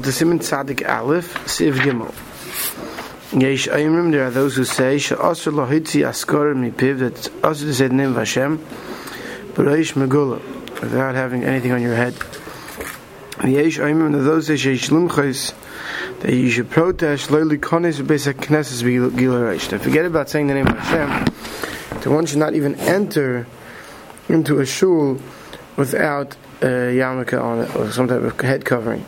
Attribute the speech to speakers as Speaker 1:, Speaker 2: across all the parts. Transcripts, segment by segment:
Speaker 1: of the Simon Tzadik Aleph, Siv Gimel. Yesh Aimrim, there are those who say, She'asr lohitzi askor mipiv, that it's asr to say the name of Hashem, but Reish Megula, without having anything on your head. Yesh Aimrim, there are those who say, She'esh Limchais, that you should protest, Besa Knesses, Reish. Forget about saying the name of Hashem, that one should not even enter into a shul without a yarmulke on it, or some type of head covering.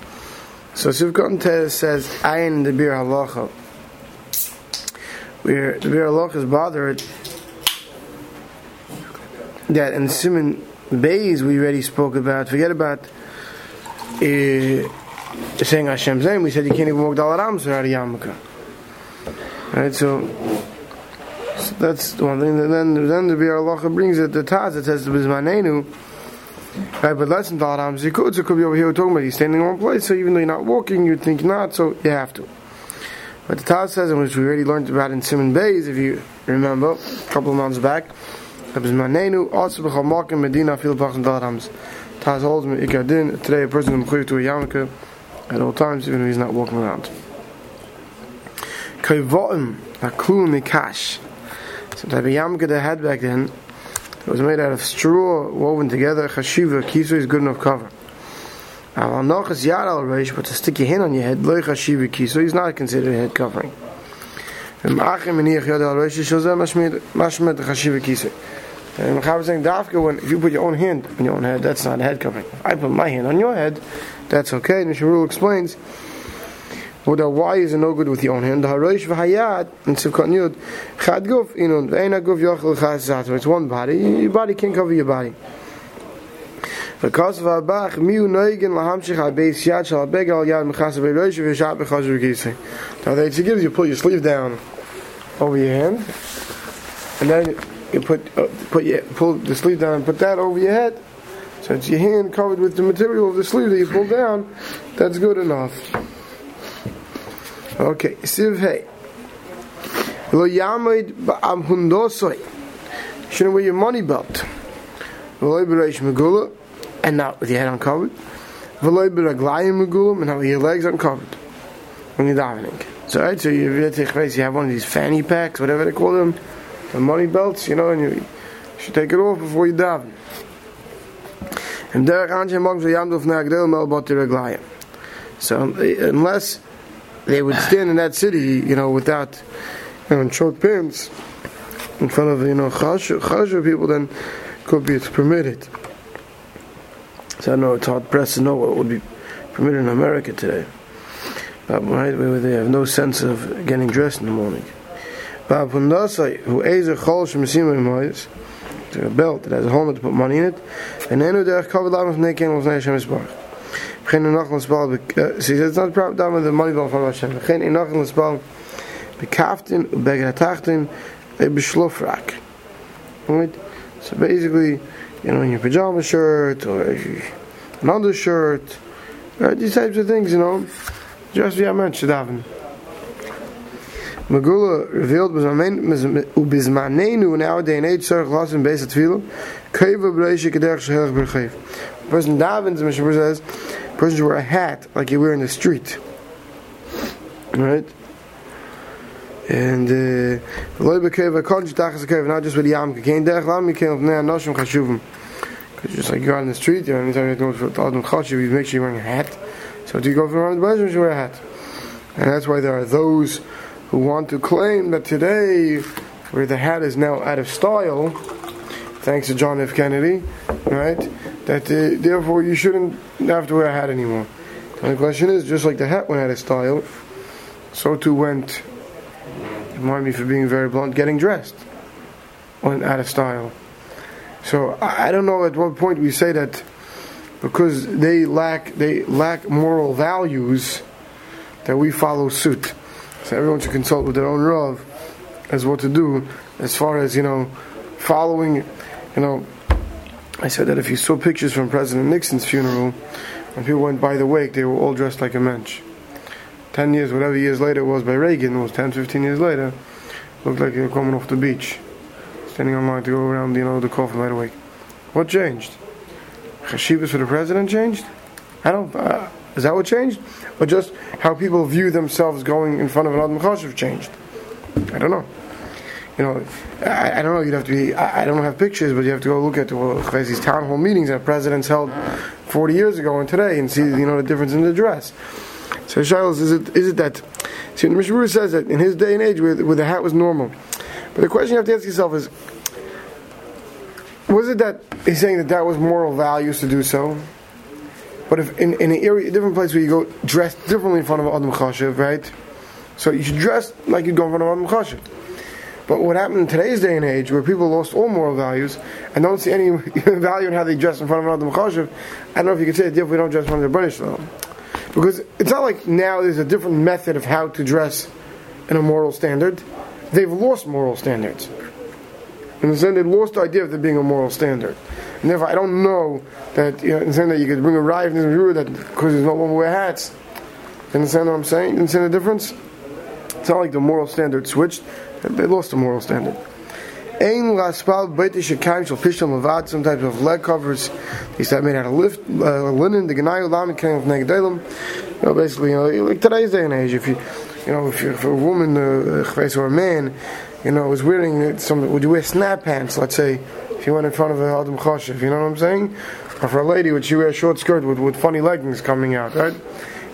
Speaker 1: So Sivkot Tez says, Ayin the Biur Halacha. Where the Biur Halacha is bothered that in Simon Bays we already spoke about, forget about uh, saying Hashem's name, we said you can't even walk Dalar Ams without a yarmulke. Right, so, so that's one thing. Then, then the Biur Halacha brings it, the Taz, it says, Bizmanenu, Right, but less than Dalar you could, be over here we're talking about you standing in one place, so even though you're not walking, you'd think not, so you have to. But the Taz says, and which we already learned about in Simon Bays, if you remember, a couple of months back, Taz holds me, Ikadin, today a person is to a yarmulke at all times, even if he's not walking around. Kaivotim, Aklu Mikash. So type of yarmulke they had back then, it was made out of straw woven together. Chashiva, kisu is good enough cover. Al nochas yad al reish, but to stick your hand on your head, loy chashiva kisu is not considered head covering. And ma'achim meniach yad al reish, shozeh mashmed chashiva kisu. And Mechaber is saying, Dafka, when if you put your own hand on your own head, that's not a head covering. I put my hand on your head, that's okay. And Sharul explains, well, the why is no good with your own hand? The harosh v'hayad in Sivkot Yud chad guf inun ve'ena guf yochel chaz It's one body. Your body can't cover your body. Because of Abach, miu noigen lahamshich ha-beis yad shal ha-beg al yad mechas ha-berosh v'shat b'chaz v'gisi. Now they give you pull your sleeve down over your hand, and then you put uh, put your, pull the sleeve down and put that over your head. So it's your hand covered with the material of the sleeve that you pull down. That's good enough. Okay, Siv Hey. Lo Yamid Ba'am Hundosoi. Shouldn't wear your money belt. V'loi B'reish and not with your head uncovered. V'loi B'raglayim Megula, and not with your legs uncovered. When you're davening. So, right, so you, have one of these fanny packs, whatever they call them, the money belts, you know, and you, should take it off before you daven. And derech anshe morgens v'yamdu f'nei agdel mel raglayim. So, unless they would stand in that city, you know, without, you know, in short pants, in front of, you know, chashu people, then could be it's permitted. So I know it's hard pressed to know what would be permitted in America today. But right, where they have no sense of getting dressed in the morning. But who a chol shemisim a belt that has a hole to put money in it, and then derech covered lam of nekin of Hashem Yisbarach. Uh, the a. Right? So basically, you know, in your pajama shirt or an undershirt, right? Uh, these types of things, you know, just wie Mensch daven. Megula revealed ubizmanenu in age tzarech lassen beis atfilu kaiva b'reishi. Person davens, Mishnah says, person should wear a hat like you wear in the street. Right? And uh, loy tachas keva not just with yam chashuvim. Because just like you are in the street, you know, anytime you go for adam chashuv, you make sure you're wearing a hat. So if you go for the bedroom, you wear a hat. And that's why there are those who want to claim that today, where the hat is now out of style, thanks to John F. Kennedy, right? That uh, therefore you shouldn't have to wear a hat anymore. And the question is, just like the hat went out of style, so too went. mind me for being very blunt, getting dressed went out of style. So I, I don't know at what point we say that because they lack they lack moral values that we follow suit. So everyone should consult with their own rav as what to do as far as you know following you know I said that if you saw pictures from President Nixon's funeral, when people went by the wake, they were all dressed like a mensch. Ten years, whatever years later it was by Reagan, it was 10, 15 years later, looked like they were coming off the beach, standing on line to go around, you know, the coffin the wake. What changed? Chashivas for the president changed? I don't, uh, Is that what changed? Or just how people view themselves going in front of an Adam Chashiv changed? I don't know. You know, I, I, don't know. You'd have to be. I, I, don't have pictures, but you have to go look at well, these town hall meetings that presidents held 40 years ago and today, and see you know the difference in the dress. So Shiloh, is it is it that? See, the Mishnah says that in his day and age, where, where the hat was normal. But the question you have to ask yourself is, was it that he's saying that that was moral values to do so? But if in, in an area, a different place where you go dressed differently in front of Adam Chashiv, right? So you should dress like you'd go in front of Adam Chashiv. But what happened in today's day and age, where people lost all moral values and don't see any value in how they dress in front of Adam Chashiv, I don't know if you can say if we don't dress in front of the British though. Because it's not like now there's a different method of how to dress in a moral standard. They've lost moral standards. In the sense, they lost the idea of there being a moral standard. And therefore, I don't know that, you know, in that you could bring a riot in the that because there's no longer wear hats. You understand what I'm saying? You understand the difference? It's not like the moral standard switched. They lost the moral standard. Ein laspal beitish kaim shel pishlam levad, some type of leg covers. These that made out of lift, uh, linen. The genayu lam came of negadelim. You know, basically, you know, like today's day and age, if you, you know, if, you, if a woman uh, or a man, you know, was wearing some, would you wear snap pants? Let's say, if you went in front of a adam choshev, you know what I'm saying? Or for a lady, would she wear a short skirt with, with funny leggings coming out, right?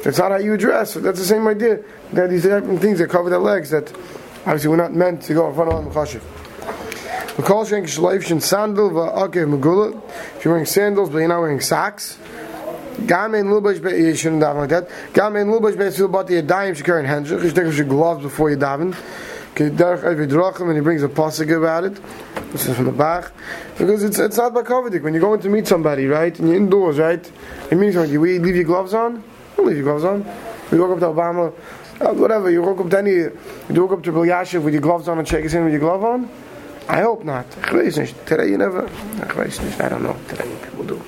Speaker 1: That's not how you dress. That's the same idea. That these things that cover their legs that obviously we're not meant to go in front of adam choshev. If you're wearing sandals, but you're not wearing socks, Gamen lubash be you shouldn't daven like that. Gamen lubash be feel about the yadayim shikar in hands. You should take your gloves before you daven. Derech every drachim and he brings a pasuk about it. This is from the back because it's it's not bakovidik when you're going to meet somebody, right? And you're indoors, right? It means something. You leave your gloves on. Don't leave your gloves on. We walk up to Obama, uh, whatever. You walk up to any, you walk up to Bilyashiv with your gloves on and shake his hand with your glove on. I hope not. Ich. Today you never. Ich. I don't know. Today people do.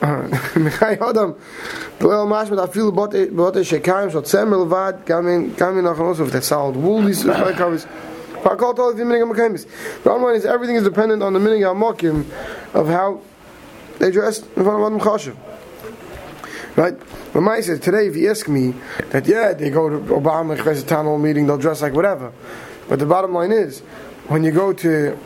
Speaker 1: Mechai Adam. Doel maas met afil bote shekaim shot semel vad kamen noch los of the solid wool these covers. Fakalt all the meaning of mekamis. The one is everything is dependent on the of mokim of how they dress in front of Adam Chashiv. Right? But my says today, if you ask me that, yeah, they go to Obama, hall meeting, they'll dress like whatever. But the bottom line is, when you go to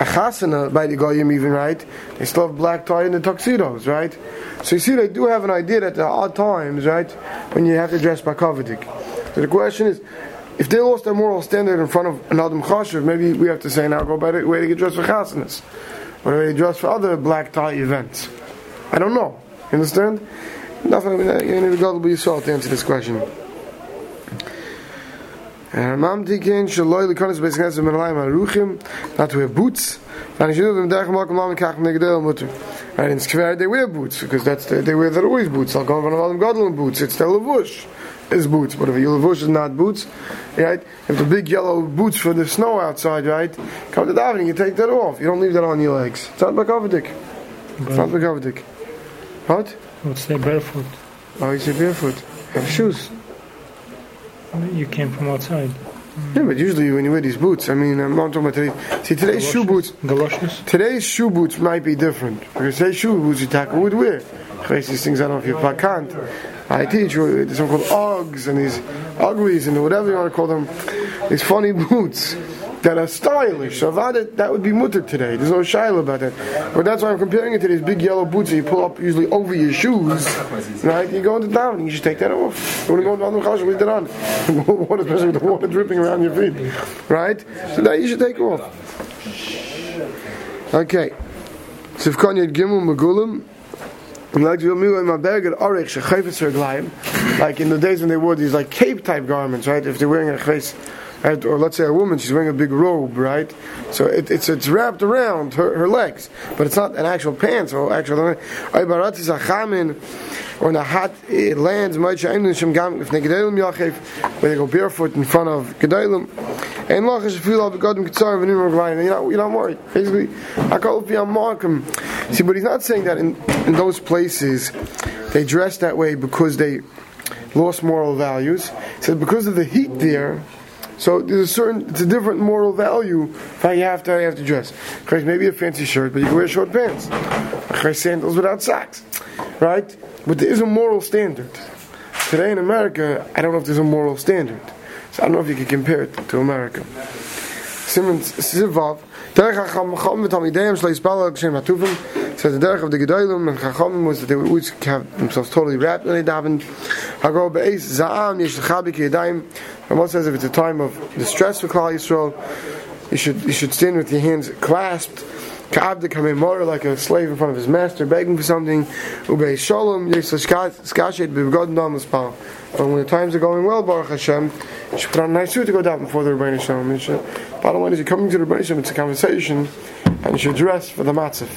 Speaker 1: a chasana by the goyim even right, they still have black tie and the tuxedos, right? So you see, they do have an idea that there are times, right, when you have to dress bakovidik. So the question is, if they lost their moral standard in front of an Adam Chashiv, maybe we have to say now go by the way to get dressed for chasanas, or the way to dress for other black tie events. I don't know. You understand? Nothing. Need to go to be to answer this question. Mam tiken shloy le kanes bes ganze mit leim ruchim not wear boots and you them dag mak mam kach negdel mut and in square they wear boots because that's the, they wear their always boots I'll go from them godlin boots it's the levush is boots but if your levush is not boots right if the big yellow boots for the snow outside right come to davening you take that off you don't leave that on your legs it's not bakovidik it's not bakovidik what
Speaker 2: what's say barefoot
Speaker 1: oh you say barefoot have shoes
Speaker 2: you came from outside.
Speaker 1: Yeah, but usually when you wear these boots, I mean, I'm not talking about today. See, today's
Speaker 2: Galoshes?
Speaker 1: shoe boots.
Speaker 2: Galoshes?
Speaker 1: Today's shoe boots might be different because today's shoe boots you tackle would wear. These things I don't know if you can't. I teach you. There's something called Uggs and these uglies and whatever you want to call them. These funny boots that are stylish. So that, that would be mutter today. There's no shiloh about that. But that's why I'm comparing it to these big yellow boots that you pull up usually over your shoes. Right? You go into town, you should take that off. When to go into the house, leave that on. water, especially with the water dripping around your feet. Right? So that you should take off. Okay. Sivkon Gimel Megulim. Like in the days when they wore these like cape type garments, right? If they're wearing a chayes, right? or let's say a woman, she's wearing a big robe, right? So it, it's it's wrapped around her, her legs, but it's not an actual pants or actual. Or nahat it lands where they go barefoot in front of gedalim. And lach is feel of God Kitzar and you're not you're not worried. Basically, I call it Markham. See, but he's not saying that in, in those places they dress that way because they lost moral values. He said because of the heat there, so there's a certain, it's a different moral value how you have to, you have to dress. Maybe a fancy shirt, but you can wear short pants. Sandals without socks. right? But there is a moral standard. Today in America, I don't know if there's a moral standard. So I don't know if you can compare it to America. Simon Sivav, Derech HaChacham v'Talmideim shlo yispalo Hashem hatufim. Says the derech of the Gedolim and Chachamim was that they would always have themselves totally wrapped when they davened. Hago be'ez za'am yesh l'chabi ki yadayim. Ramon says if it's a time of distress for Klal Yisrael, you should you should stand with your hands clasped. Ka'abda come in more like a slave in front of his master, begging for something. Ubei shalom yesh l'skashet b'begod nam l'spal. But when the times are going well, Baruch Hashem, you should put on a nice suit to go down before the Rebbeinu Shalom. Bottom line is, you're coming to the Rebbeinu it's a conversation, and you should dress for the matzah.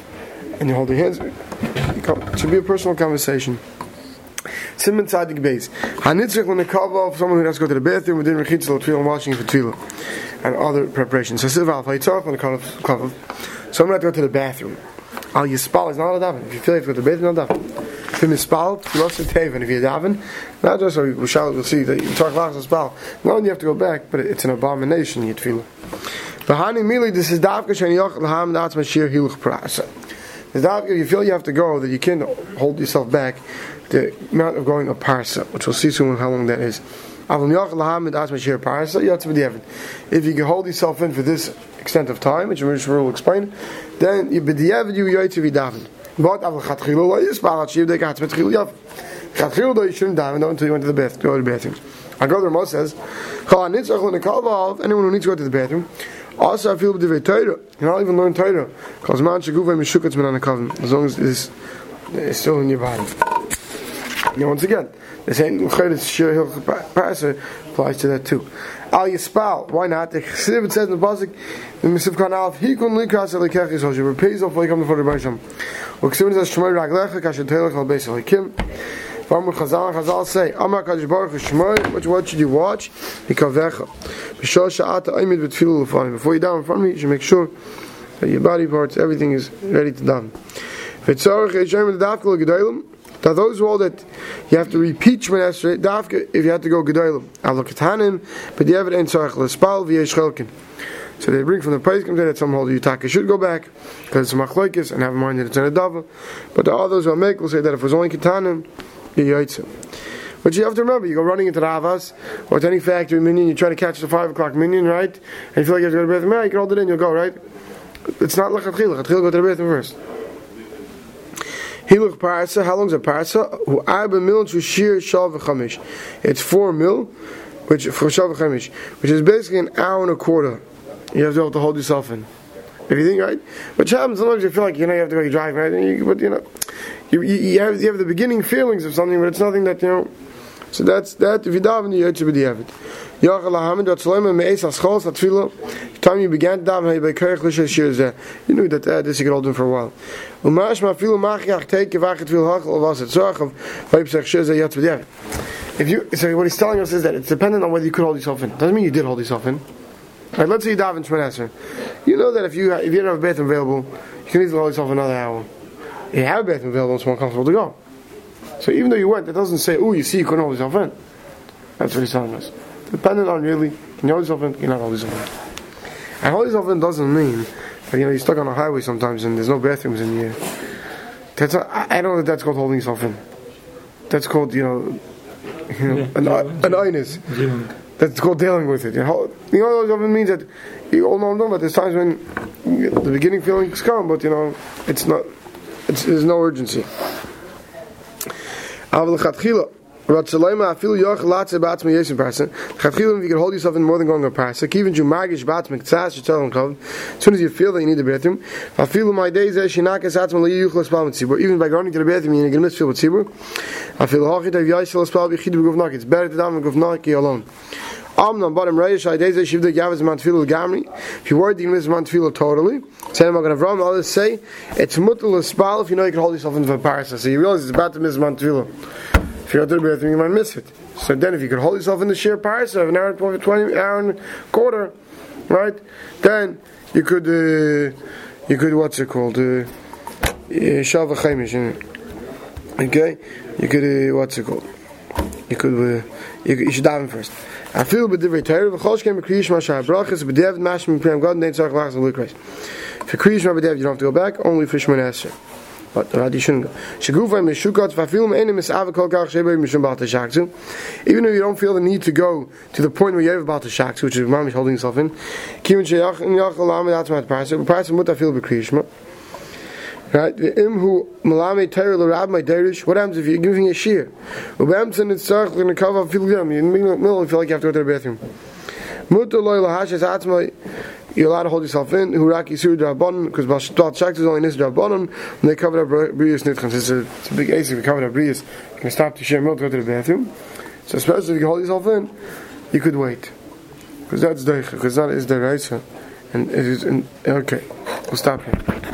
Speaker 1: And you hold your hands. It should be a personal conversation. Simon Tzadik Beis. Hanitzrich l'nekava of someone who has to go to the bathroom within Rechitzel, Tefillah, and washing for Tefillah, and other preparations. So Siv Al Faitzarach l'nekava. Someone has to go to the bathroom. Al Yispal is not a daven. If you feel like you go to the bathroom, not daven. Mispal, a teven. If you daven, not just so we shall we'll see that you talk last spal. Not only you have to go back, but it's an abomination. You feel. Bahani mili. This is davka sheni laham that's mashir hiluch prasa. The davka you feel you have to go that you can't hold yourself back. The amount of going a parsa, which we'll see soon how long that is. If you can hold yourself in for this extent of time, which will explain, then you b'diavad you yoytz v'daven. But avon chatchilu lo yispal achiv de gatz b'tchilu yav. Chatchilu though you shouldn't daven until you went to the bath, go to the bathroom. Our brother Ramos says. Anyone who needs to go to the bathroom. Also, I feel b'divrei Torah. You not even learn Torah. Because man sheguvay mishukatz min anakavim. As long as it's, it's still in your body. Now, once again, the same Cheres Shir Hill Parasah applies to that too. Al Yispal, why not? The Chesiv it says in the pasuk, the Mesiv Kan Alf, Hikun Likras Elikech off like come before the Baisham. Uksiv says Shmoy Raglecha Kashet Telech Al Beis Elikim. Farmer Chazal Chazal say, Amar Kadosh Baruch Hu Shmoy, what should you watch? Hikavecha. B'shol Sha'ata Oimid B'tfilu L'fanim. Before you down in front of me, you should make sure that your body parts, everything is ready to down. V'tzorach Yishem D'Davka L'Gedolim, now those who hold that you have to repeat Shemon Esrei Dafka if you have to go Gedolim. Avlokatanim, but the evidence Tzarech L'Spal V'Yesh So they bring from the place comes that some hold you Taka should go back because it's a machlokes and have in mind that it's an adava. But the others who make will say that if it was only ketanim, you. But you have to remember, you go running into the Havas or to any factory minion, you try to catch the five o'clock minion, right? And you feel like you have to go to the bathroom, yeah, you can hold it in, you'll go, right? It's not like Lechatchil. Lechatchil go to the bathroom first. Hiluch parasa. How long is a parasa? Hu arba mil shir shav v'chamish. It's four mil, which for shav v'chamish, which is basically an hour and a quarter. You have to, have to hold yourself in. If you think right, which happens sometimes you feel like you know you have to go drive right, you, but you know you, you have you have the beginning feelings of something, but it's nothing that you know. So that's that. If you daven, you to be daven. Yachal Hamid Ratzloim Meis Aschos Atfilo. The time you began to daven, by Kerech Lisha Shir You knew that uh, this you could hold him for a while. Umash Mafilu Machiach Teik Yevachet Vil Hachal Vas Etzorach Vayipsach Shir Zeh Yatz B'Diavad. If you, so what he's telling us is that it's dependent on whether you could hold yourself in. Doesn't mean you did hold yourself in. Right, let's say you daven Shemon Esrei. You know that if you if you don't have a bathroom available, you can easily hold yourself another hour. You have a bathroom available, it's more comfortable to go. So even though you went, it doesn't say, oh, you see, you couldn't hold yourself in. That's what he's telling us. Depending on really, can you hold yourself in, can you not hold yourself in. And hold yourself in doesn't mean that, you know, you're stuck on a highway sometimes and there's no bathrooms in here. That's not, I I don't know that that's called holding yourself in. That's called, you know, you know an, an ayness.
Speaker 2: Dealing.
Speaker 1: That's called dealing with it. You know, you know what it means that you all know, but there's times when the beginning feelings come, but you know, it's not, it's, there's no urgency. Aval chatchila. Ratzalema afilu yoch latze batzma yesim parsa. Chatchila, if you can hold yourself in more than going a parsa, even you magish batzma ktsas yitzal kov. As soon as you feel that you need the bathroom, afilu my days eh, as shinakas atzma li yuchlas spal mit tzibur. Even by going to the bathroom, you're going to miss feel with tzibur. Afilu hachit av yisrael spal b'chid b'govnak. It's better to daven govnaki alone. Amnon bottom reish gavaz man tefillah gamri. If you worried you miss man tefillah totally, going to Avram. Others say it's mutal spal if you know you can hold yourself in the parsa. So you realize it's about to miss man tefillah. If you're to the you might miss it. So then, if you could hold yourself in the sheer parsa of an hour and 20, 20 hour and quarter, right? Then you could, uh, you could what's it called? Uh, Shava Chaimish. Okay, you could uh, what's it called? You could uh, you, you should daven first. I feel with the retire. V'chol shkem b'kriyish mashar brachas b'dev mashim prem god nein tzarich lachas l'likreis. For kriyish ma b'dev you don't have to go back. Only for shmon esrei. But Radi shouldn't go. Shigufa Meshukat Fafilum Enim Misava Kol Kach Shebe Mishum Balta Shakzu. Even if you don't feel the need to go to the point where you have Balta Shakzu, which is Mamish holding himself in, Kivin Sheyach and Yach price. The price of Muta feel Bekriyishma. Right? The im who malame Torah l'rab my derish. What happens if you're giving a shear? Ubamson it's tzarch l'nekava fil gam. In the middle, you feel like you have to go to the bathroom. Muta loy lahashes atzma. You're allowed to hold yourself in. Huraki sur drabonon because Balshtat Shaks is only nis drabonon. And they covered up brius nitchans. It's a it's a big ace if you covered up brius. You can stop to share milk, go to the bathroom. So especially if you hold yourself in, you could wait because that's the because that is the right. And it is in, okay. We'll stop here.